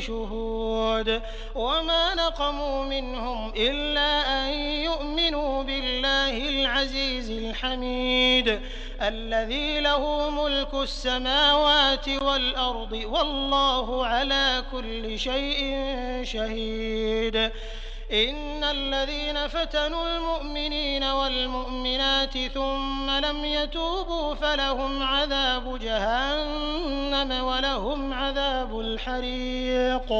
شهود وما نقموا منهم إلا أن يؤمنوا بالله العزيز الحميد الذي له ملك السماوات والأرض والله على كل شيء شهيد إن الذين فتنوا المؤمنين والمؤمنات ثم لم يتوبوا فلهم عذاب جهنم ولهم عذاب الحريق.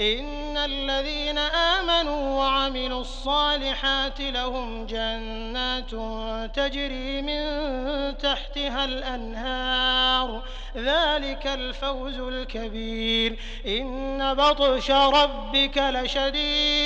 إن الذين آمنوا وعملوا الصالحات لهم جنات تجري من تحتها الأنهار. ذلك الفوز الكبير. إن بطش ربك لشديد